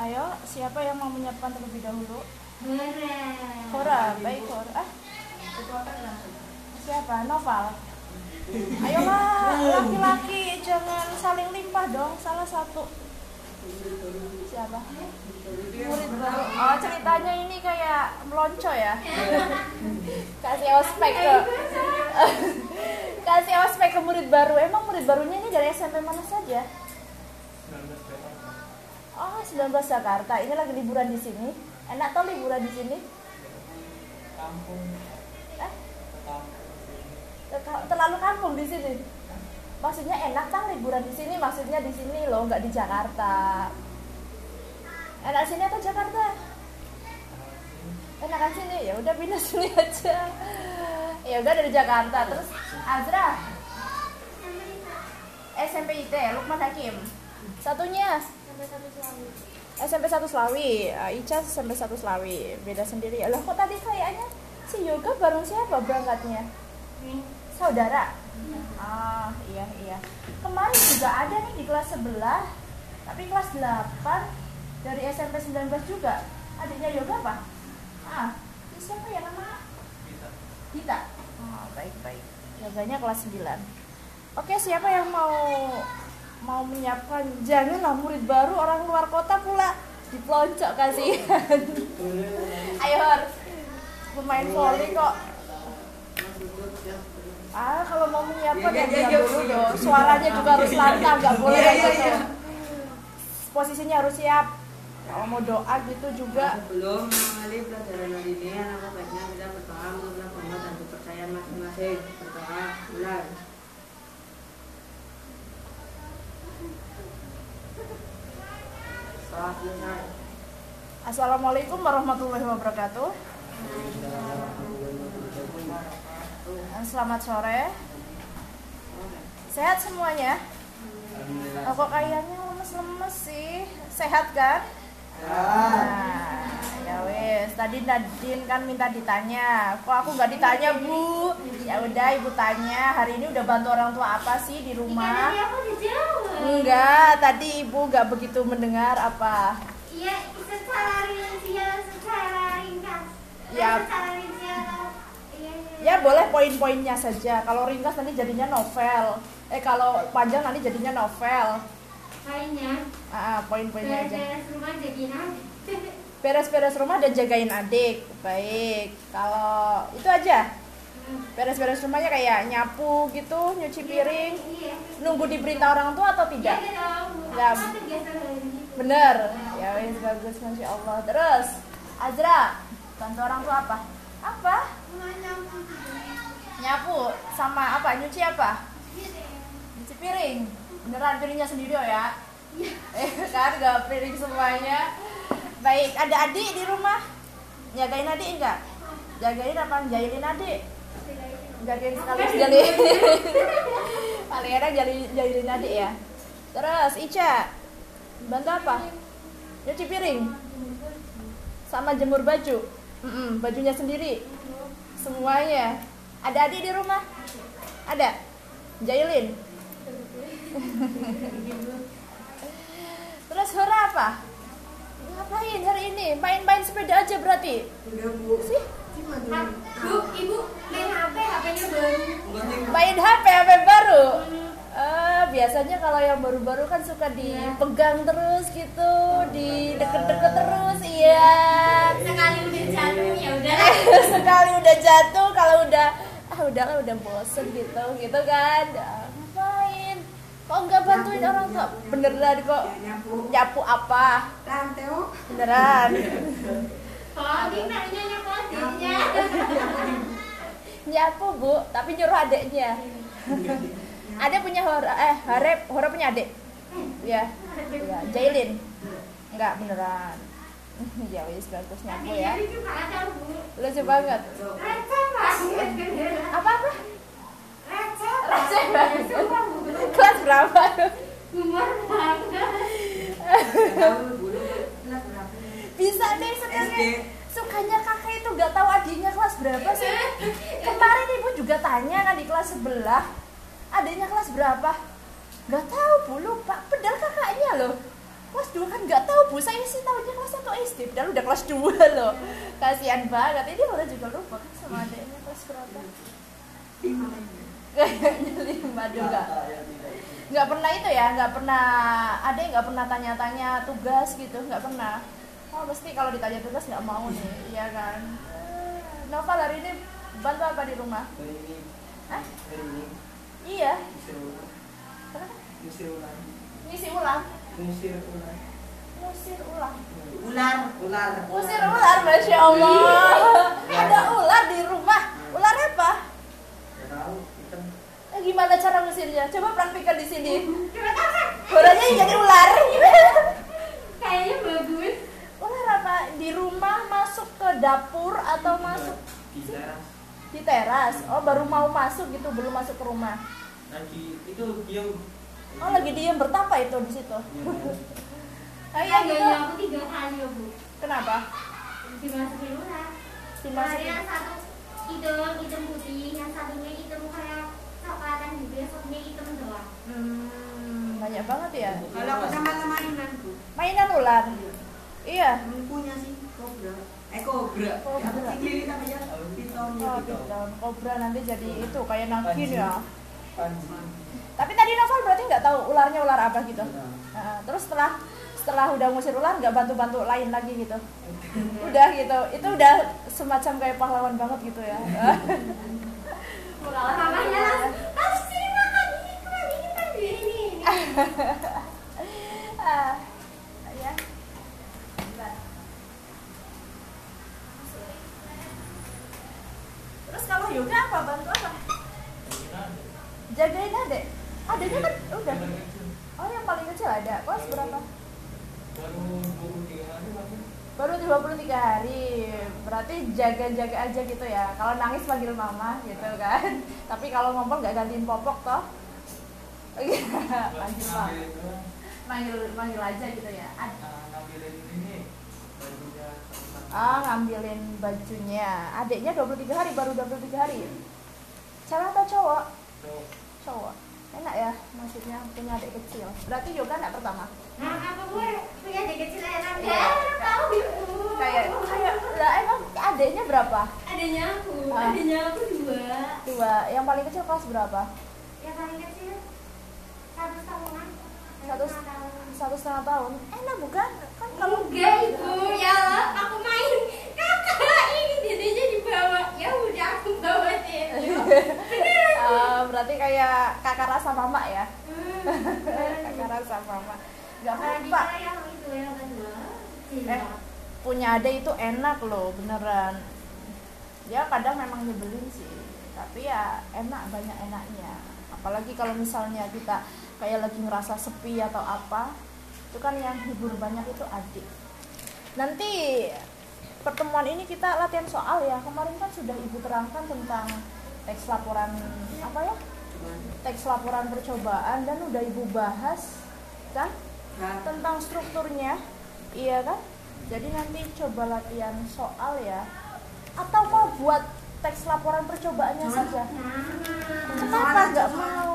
Ayo, siapa yang mau menyiapkan terlebih dahulu? Hora, baik Hora. Ah, siapa? Noval. Ayolah, laki-laki jangan saling limpah dong. Salah satu. Siapa? Murid baru. Oh, ceritanya ini kayak melonco ya. Kasih ospek ke Kasih ospek ke murid baru. Emang murid barunya ini dari SMP mana saja? Oh, 19 Jakarta. Ini lagi liburan di sini. Enak toh liburan di sini? kampung Eh, kampung terlalu kampung di sini. Maksudnya enak kan liburan di sini? Maksudnya di sini loh, nggak di Jakarta. Enak sini atau Jakarta? Enakan sini ya udah pindah sini aja. Ya udah dari Jakarta. Terus Azra SMP IT Lukman Hakim. Satunya. SMP 1 Selawi, uh, Ica SMP 1 Selawi, beda sendiri. Lah kok tadi kayaknya si Yoga bareng siapa berangkatnya? Saudara. Ah, iya iya. Kemarin juga ada nih di kelas sebelah, tapi kelas 8 dari SMP 19 juga. Adiknya Yoga apa? Ah, siapa ya nama? kita Dita. Oh, baik baik. Yoganya kelas 9. Oke, siapa yang mau mau menyiapkan janganlah murid baru orang luar kota pula dipelonco kasihan. Ayo pemain volley kok. Ah, kalau mau menyiapkan ya diam dulu dong. Suaranya juga harus lantang, nggak boleh kayak gitu. Posisinya harus siap. Kalau mau doa gitu juga. Sebelum mengalami pelajaran hari ini, anak baiknya kita berdoa Allah dan kepercayaan masing-masing. Berdoa, mulai. Setelah selesai. Assalamualaikum warahmatullahi wabarakatuh. Selamat sore. Sehat semuanya? Oh, kok kayaknya lemes-lemes sih. Sehat kan? Nah, ya wes. Tadi Nadine kan minta ditanya. Kok aku nggak ditanya bu? Ya udah ibu tanya. Hari ini udah bantu orang tua apa sih di rumah? Aku dijawab. Enggak. Tadi ibu nggak begitu mendengar apa. Iya, secara rinci, secara ringkas. Ya. Secara rinci atau iya, iya. Ya boleh poin-poinnya saja. Kalau ringkas nanti jadinya novel. Eh kalau panjang nanti jadinya novel. Lainnya, Ah, poin-poinnya aja. beres rumah jadi nabi. Beres-beres rumah dan jagain adik. Baik. Kalau itu aja. Beres-beres rumahnya kayak nyapu gitu, nyuci piring. Iya. Nunggu diperintah orang tua atau Iya, tidak? terbiasa dengan gitu. Bener. Ya wis bagus masya Allah. Terus Azra, bantu orang tua apa? Apa? Nyapu sama apa? Nyuci apa? Nyuci piring. Beneran piringnya sendiri oh ya? Eh kan gak piring semuanya. Baik, ada adik di rumah? Jagain adik enggak? Jagain apa? Jahilin adik? Jagain sekali jahilin. Paling enak jahilin, jahilin adik ya. Terus Ica, bantu apa? Nyuci piring. Sama jemur baju. Mm-mm, bajunya sendiri. Semuanya. Ada adik di rumah? Ada? Jailin? Terus Hora apa? Ngapain hari ini? Main-main sepeda aja berarti? Sih? Ah, Bu, ibu HP-nya baru. Main HP, HP baru? Eh, biasanya kalau yang baru-baru kan suka dipegang terus gitu, di deket-deket terus, iya. Sekali udah jatuh ya udah. Sekali udah jatuh, kalau udah ah udahlah udah bosen gitu, gitu kan. Ah, ngapain? Kok nggak bantuin orang tua? Beneran kok nyapu apa? Tanteo. Beneran. Coding nanya nya nyapu bu, tapi nyuruh adeknya. Ada punya hora, eh Harep, hora punya adek. Ya, ya, Jailin. Enggak beneran. ya wis bagus nyapu ya. Jadi juga ada bu. Lucu banget. Banget. Apa apa? Receh. Banget. Kelas berapa? Berapa? Bisa deh sebenarnya. Sukanya kakak itu nggak tahu adiknya kelas berapa sih? Kemarin ibu juga tanya kan di kelas sebelah, adiknya kelas berapa? Nggak tahu bu. Lupa. Padahal kakaknya loh. Kelas 2 kan nggak tahu bu. Saya sih tahunya kelas 1 SD padahal udah kelas 2 loh. Kasihan banget. Ini orang juga lupa kan sama adiknya kelas berapa. Kayaknya lima juga. Nggak pernah itu ya nggak pernah ada yang nggak pernah tanya-tanya tugas gitu nggak pernah oh mesti kalau ditanya tugas nggak mau nih iya kan Novel hari ini bantu apa di rumah Hari ini, Hah? hari ini, iya usir ulang. Kenapa? Ulang. ngisi ulang Usir ulang. Ular, ular. Usir ular, masya Allah. Ada ular di rumah. Ular apa? Tahu, hitam. Eh, gimana cara ngusirnya? Coba praktikkan di sini. Bolanya jadi ular. Kayaknya bagus. ular apa? Di rumah masuk ke dapur atau masuk Di teras. di teras? Oh, baru mau masuk gitu, belum masuk ke rumah. Lagi itu diem. Oh, lagi diem bertapa itu di situ. Oh iya gitu. Aku tiga kali ya bu. Kenapa? Dimasukin ular. Dimasukin. Yang satu hitam, hitam putih, yang satunya hitam kayak coklatan gitu, yang satunya hitam doang. Hmm, banyak banget ya. Kalau aku sama mainan bu, Mainan ular. Iya. punya sih kobra. Eh kobra. Kobra. Namanya piton. Oh, piton. Kobra nanti jadi itu kayak nangkin ya. Tapi tadi Novel berarti nggak tahu ularnya ular apa gitu. Nah, Nah, terus setelah setelah udah ngusir ular nggak bantu-bantu lain lagi gitu. Udah gitu. Itu udah semacam kayak pahlawan banget gitu ya. Mamanya kamu sini makan ini, kan ini kan ini, ini. ah, ya. Terus kalau yoga apa bantu apa? Jagain adek. Adeknya kan udah. Oh yang paling kecil ada. Kelas berapa? Baru 23 hari. Baru 23 hari. Berarti jaga-jaga aja gitu ya. Kalau nangis panggil mama gitu kan. Tapi kalau ngomong nggak gantiin popok toh. Panggil mama. Manggil manggil aja gitu ya. Ad- Nah, ngambilin ini bajunya sama-sama. Ah, ngambilin bajunya. Adiknya 23 hari, baru 23 hari. Cewek atau cowok? Cowok. Enak ya, maksudnya punya adik kecil. Berarti yoga anak pertama. Nah, apa gue punya adik kecil enak ya? Tahu ibu. Kayak kayak lah emang adiknya berapa? Adanya aku, Ah. adanya aku dua. Dua. Yang paling kecil kelas berapa? Yang paling kecil satu tahunan. Satu setengah tahun. satu setengah tahun. Enak bukan? Kan kalau Enggak ibu, ya aku main kakak ini dedenya dibawa. Ya udah aku bawa dia. Eh, berarti kayak kakak rasa mama ya. Hmm. kakak rasa mama. Gak Kalau apa-apa. Itu yang kedua. Eh, punya adik itu enak loh, beneran. Ya kadang memang nyebelin sih, tapi ya enak banyak enaknya. Apalagi kalau misalnya kita kayak lagi ngerasa sepi atau apa, itu kan yang hibur banyak itu adik. Nanti pertemuan ini kita latihan soal ya. Kemarin kan sudah ibu terangkan tentang teks laporan apa ya? Teks laporan percobaan dan udah ibu bahas kan? Tentang strukturnya iya kan jadi nanti coba latihan soal ya atau mau buat teks laporan percobaannya saja kenapa nggak mau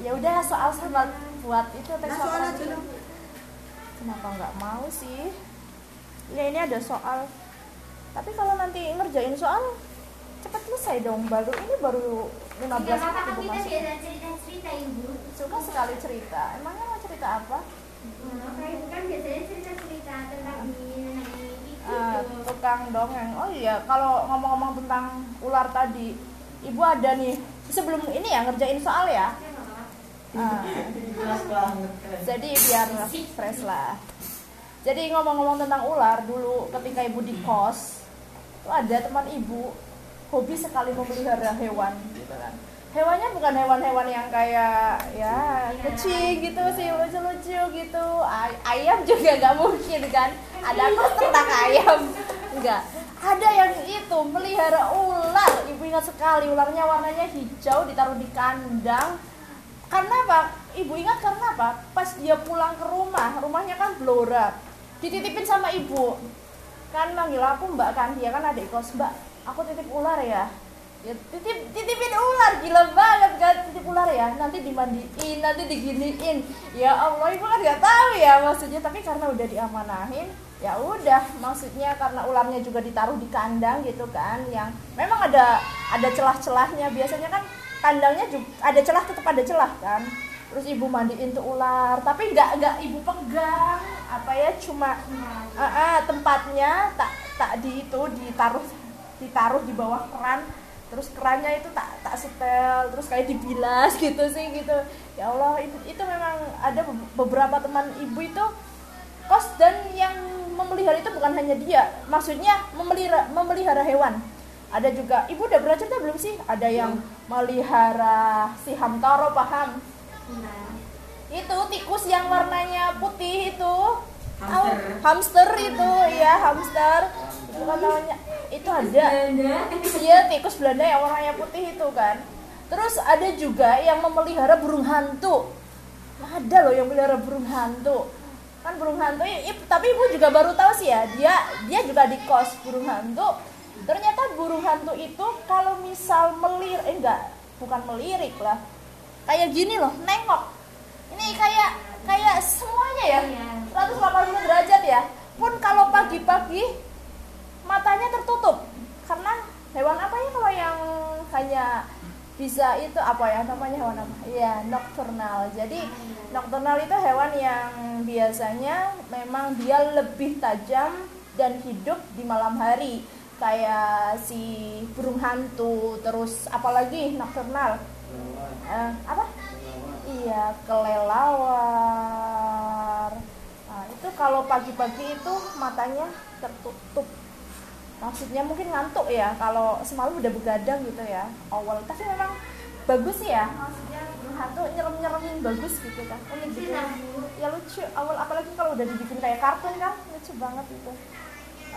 ya udah soal sama buat itu teks Nah, soal aja kenapa nggak mau sih? Ya ini ada soal. Tapi kalau nanti ngerjain soal cepet selesai dong. Baru ini baru 15 Tidak menit ibu kita biasa cerita-cerita ibu. suka sekali cerita. Emangnya mau cerita apa? Ibu kan biasanya cerita-cerita tentang ini, tentang ini, Ah, gitu. tukang dongeng. Oh iya, kalau ngomong-ngomong tentang ular tadi, ibu ada nih sebelum ini ya ngerjain soal ya. Ah, jadi biar fresh lah. Jadi ngomong-ngomong tentang ular dulu ketika ibu di kos, tuh ada teman ibu hobi sekali memelihara hewan gitu kan. Hewannya bukan hewan-hewan yang kayak ya kucing gitu sih lucu-lucu gitu. Ay- ayam juga nggak mungkin kan. Ada kos ternak ayam enggak. Ada yang itu melihara ular. Ibu ingat sekali ularnya warnanya hijau ditaruh di kandang. Karena apa? Ibu ingat karena apa? Pas dia pulang ke rumah, rumahnya kan blora. Dititipin sama ibu. Kan manggil aku mbak kan, dia kan adik kos mbak. Aku titip ular ya. ya titip titipin ular gila banget kan titip ular ya nanti dimandiin nanti diginiin ya allah ibu kan nggak tahu ya maksudnya tapi karena udah diamanahin ya udah maksudnya karena ularnya juga ditaruh di kandang gitu kan yang memang ada ada celah-celahnya biasanya kan kandangnya juga ada celah tetap ada celah kan? Terus ibu mandiin tuh ular tapi nggak nggak ibu pegang apa ya cuma ah, ah, tempatnya tak tak di itu ditaruh ditaruh di bawah keran terus kerannya itu tak tak setel terus kayak dibilas gitu sih gitu. Ya Allah itu itu memang ada be- beberapa teman ibu itu kos dan yang memelihara itu bukan hanya dia maksudnya memelihara memelihara hewan ada juga ibu udah pernah cerita belum sih? Ada yang melihara si hamtaro paham? Nah, itu tikus yang warnanya putih itu. Hamster. Tahu? hamster itu ya hamster. Bukan namanya itu ada. Iya tikus Belanda yang warnanya putih itu kan. Terus ada juga yang memelihara burung hantu. Ada loh yang melihara burung hantu. Kan burung hantu i- i- tapi ibu juga baru tahu sih ya dia dia juga di kos burung hantu ternyata burung hantu itu kalau misal melir eh enggak bukan melirik lah. Kayak gini loh nengok. Ini kayak kayak semuanya ya. Iya. 180 derajat ya. Pun kalau pagi-pagi matanya tertutup. Karena hewan apa ya kalau yang kayak bisa itu apa ya namanya hewan apa? Iya nocturnal. Jadi nocturnal itu hewan yang biasanya memang dia lebih tajam dan hidup di malam hari kayak si burung hantu terus apalagi nocturnal Eh, apa Iya, kelelawar. Nah, itu kalau pagi-pagi itu matanya tertutup. Maksudnya mungkin ngantuk ya kalau semalam udah begadang gitu ya. Awal tapi memang bagus sih ya. Maksudnya burung hantu nyerem-nyeremin bagus gitu kan. Unik gitu. Ya lucu. Awal apalagi kalau udah dibikin kayak kartun kan lucu banget itu.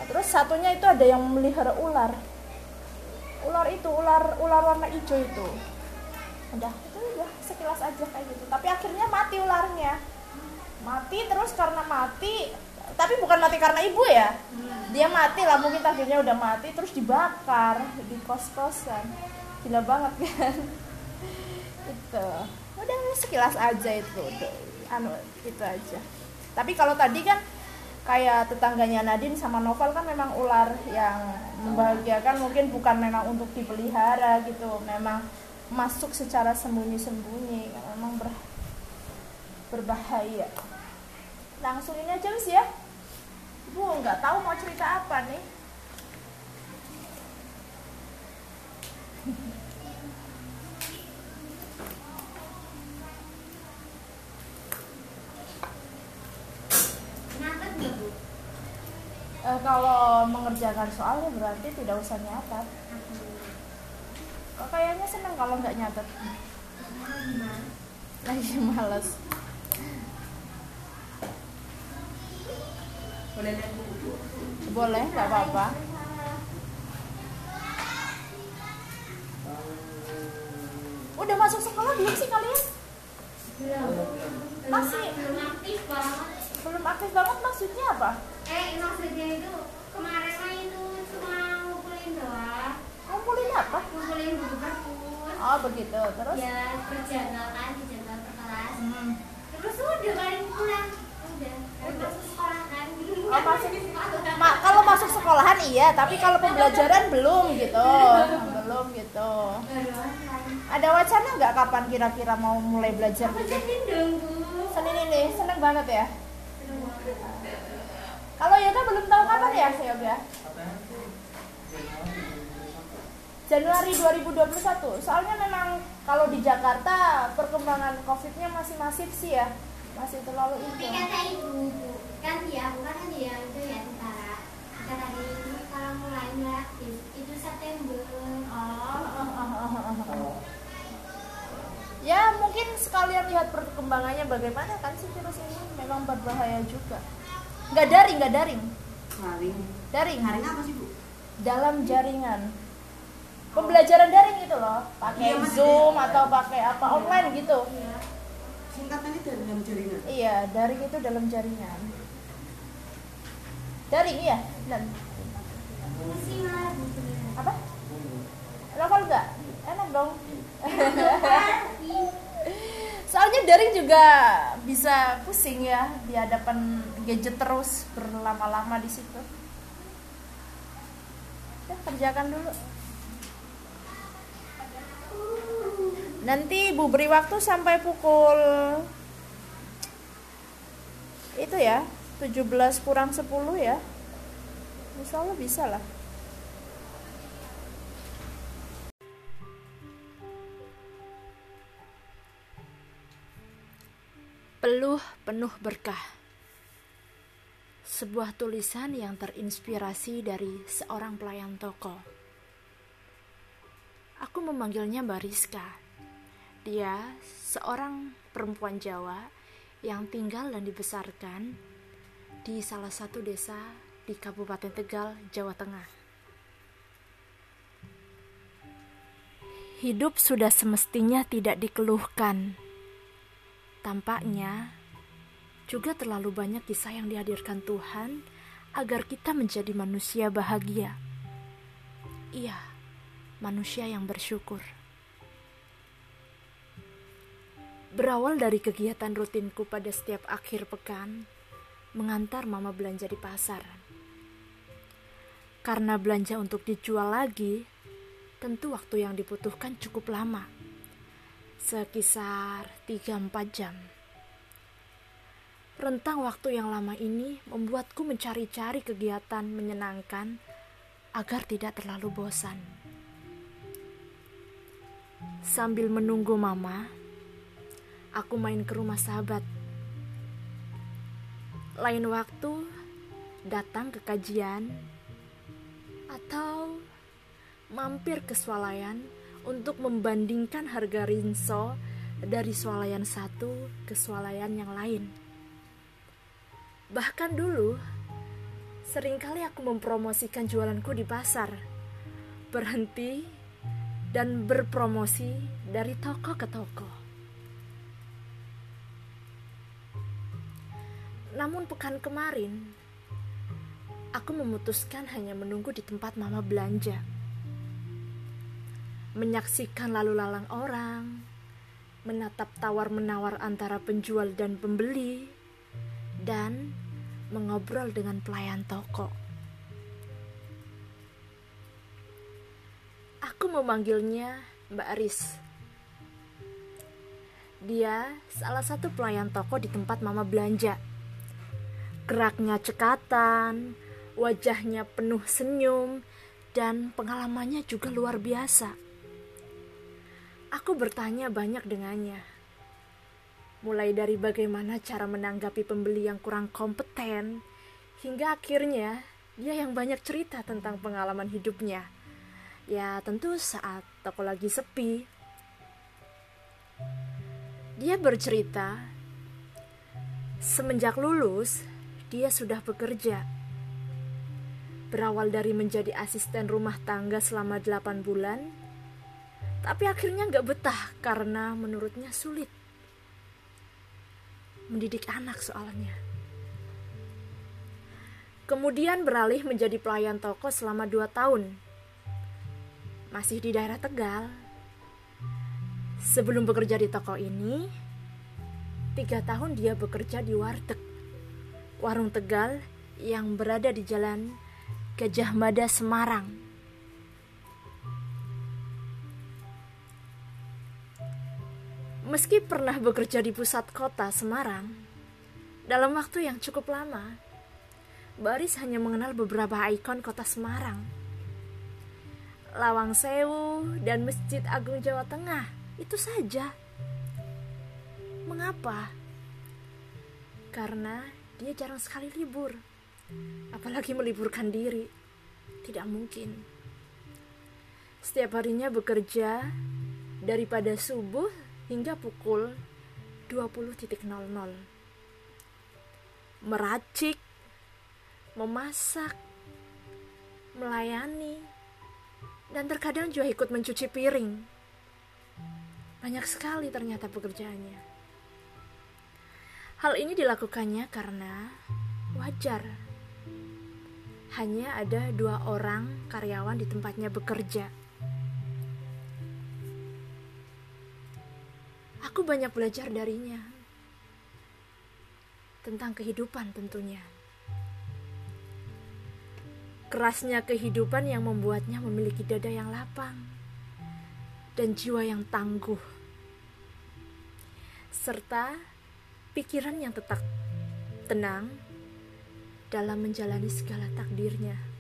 Terus satunya itu ada yang memelihara ular. Ular itu ular ular warna hijau itu. Udah itu udah sekilas aja kayak gitu. Tapi akhirnya mati ularnya. Mati terus karena mati tapi bukan mati karena ibu ya. Dia mati lah mungkin takdirnya udah mati terus dibakar di kos kosan gila banget kan? Itu. Udah sekilas aja itu. Anu itu aja. Tapi kalau tadi kan kayak tetangganya Nadine sama Novel kan memang ular yang membahagiakan mungkin bukan memang untuk dipelihara gitu memang masuk secara sembunyi-sembunyi memang ber, berbahaya. Langsung ini aja wis ya. Ibu nggak tahu mau cerita apa nih kalau mengerjakan soalnya berarti tidak usah nyatet kok kayaknya seneng kalau nggak nyatet lagi males Boleh lihat buku? boleh nggak apa-apa udah masuk sekolah belum sih kalian Belum. Masih. belum aktif banget. belum aktif banget maksudnya apa Eh maksudnya itu ngumpulin apa ngumpulin buku perpus. oh begitu terus Ya berjadwal kan dijadwal per kelas. Hmm. Terus udah paling pulang. Udah. Masuk sekolah kan. Oh, masuk. Ma- kalau masuk sekolahan iya tapi kalau pembelajaran belum gitu belum gitu ada wacana nggak kapan kira-kira mau mulai belajar Aku gitu jadi dong bu. Senin ini seneng banget ya kalau Yoga belum tahu kapan ya Yoga Katanya sih Januari 2021. Januari 2021 soalnya memang kalau di Jakarta perkembangan covidnya masih masif sih ya masih terlalu Tapi itu kata ibu, kan dia bukan kan dia itu ya tentara. Kata dia itu kalau mulai aktif itu September. Oh, ya mungkin sekalian lihat perkembangannya bagaimana kan sih virus ini memang berbahaya juga nggak daring nggak daring Saring. daring Saring apa sih bu? dalam jaringan pembelajaran daring gitu loh. Pakai Iya, Mas, zoom iya. atau pakai apa online gitu. Iya. Singkatannya dari dalam jaringan. iya daring itu dalam jaringan. Daring iya. Dan apa? Lokal nggak enak dong. Soalnya daring juga bisa pusing ya di hadapan gadget terus berlama-lama di situ. Ya kerjakan dulu nanti ibu beri waktu sampai pukul itu ya 17 kurang 10 ya. Insya Allah bisa lah. Peluh penuh berkah. Sebuah tulisan yang terinspirasi dari seorang pelayan toko. Aku memanggilnya Bariska Dia seorang perempuan Jawa yang tinggal dan dibesarkan di salah satu desa di Kabupaten Tegal, Jawa Tengah. Hidup sudah semestinya tidak dikeluhkan. Tampaknya juga terlalu banyak kisah yang dihadirkan Tuhan agar kita menjadi manusia bahagia. Iya, manusia yang bersyukur. Berawal dari kegiatan rutinku pada setiap akhir pekan, mengantar mama belanja di pasar. Karena belanja untuk dijual lagi, tentu waktu yang dibutuhkan cukup lama. Sekisar 3-4 jam. Rentang waktu yang lama ini membuatku mencari-cari kegiatan menyenangkan agar tidak terlalu bosan. Sambil menunggu mama, aku main ke rumah sahabat. Lain waktu datang ke kajian atau mampir ke swalayan untuk membandingkan harga rinso dari swalayan satu ke swalayan yang lain. Bahkan dulu, sering kali aku mempromosikan jualanku di pasar, berhenti dan berpromosi dari toko ke toko. Namun pekan kemarin, aku memutuskan hanya menunggu di tempat mama belanja. Menyaksikan lalu lalang orang, menatap tawar-menawar antara penjual dan pembeli, dan mengobrol dengan pelayan toko. Aku memanggilnya Mbak Aris. Dia salah satu pelayan toko di tempat mama belanja Geraknya cekatan, wajahnya penuh senyum, dan pengalamannya juga luar biasa. Aku bertanya banyak dengannya. Mulai dari bagaimana cara menanggapi pembeli yang kurang kompeten, hingga akhirnya dia yang banyak cerita tentang pengalaman hidupnya. Ya, tentu saat toko lagi sepi. Dia bercerita, semenjak lulus, dia sudah bekerja. Berawal dari menjadi asisten rumah tangga selama 8 bulan, tapi akhirnya nggak betah karena menurutnya sulit. Mendidik anak soalnya. Kemudian beralih menjadi pelayan toko selama 2 tahun. Masih di daerah Tegal. Sebelum bekerja di toko ini, tiga tahun dia bekerja di warteg warung Tegal yang berada di Jalan Gajah Mada Semarang. Meski pernah bekerja di pusat kota Semarang, dalam waktu yang cukup lama, Baris hanya mengenal beberapa ikon kota Semarang. Lawang Sewu dan Masjid Agung Jawa Tengah, itu saja. Mengapa? Karena dia jarang sekali libur. Apalagi meliburkan diri. Tidak mungkin. Setiap harinya bekerja daripada subuh hingga pukul 20.00. Meracik, memasak, melayani, dan terkadang juga ikut mencuci piring. Banyak sekali ternyata pekerjaannya. Hal ini dilakukannya karena wajar. Hanya ada dua orang karyawan di tempatnya bekerja. Aku banyak belajar darinya tentang kehidupan, tentunya. Kerasnya kehidupan yang membuatnya memiliki dada yang lapang dan jiwa yang tangguh, serta pikiran yang tetap tenang dalam menjalani segala takdirnya.